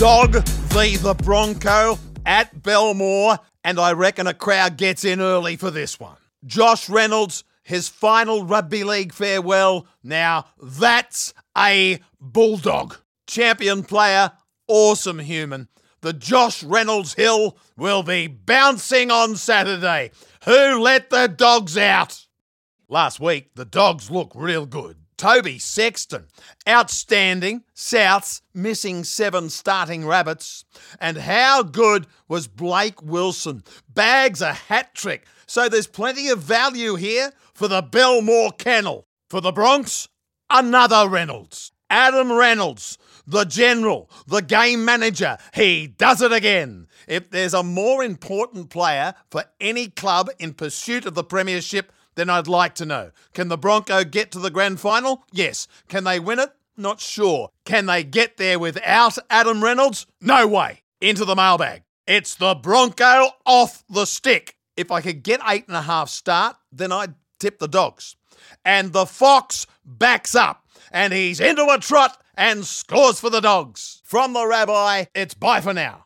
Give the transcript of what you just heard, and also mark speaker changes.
Speaker 1: Dog v the Bronco at Belmore, and I reckon a crowd gets in early for this one. Josh Reynolds, his final rugby league farewell. Now that's a bulldog. Champion player, awesome human. The Josh Reynolds Hill will be bouncing on Saturday. Who let the dogs out? Last week, the dogs look real good. Toby Sexton, outstanding. Souths missing seven starting rabbits. And how good was Blake Wilson? Bags a hat trick. So there's plenty of value here for the Belmore Kennel. For the Bronx, another Reynolds. Adam Reynolds, the general, the game manager. He does it again. If there's a more important player for any club in pursuit of the Premiership, then I'd like to know. Can the Bronco get to the grand final? Yes. Can they win it? Not sure. Can they get there without Adam Reynolds? No way. Into the mailbag. It's the Bronco off the stick. If I could get eight and a half start, then I'd tip the dogs. And the Foxx backs up, and he's into a trot and scores for the dogs. From the rabbi, it's bye for now.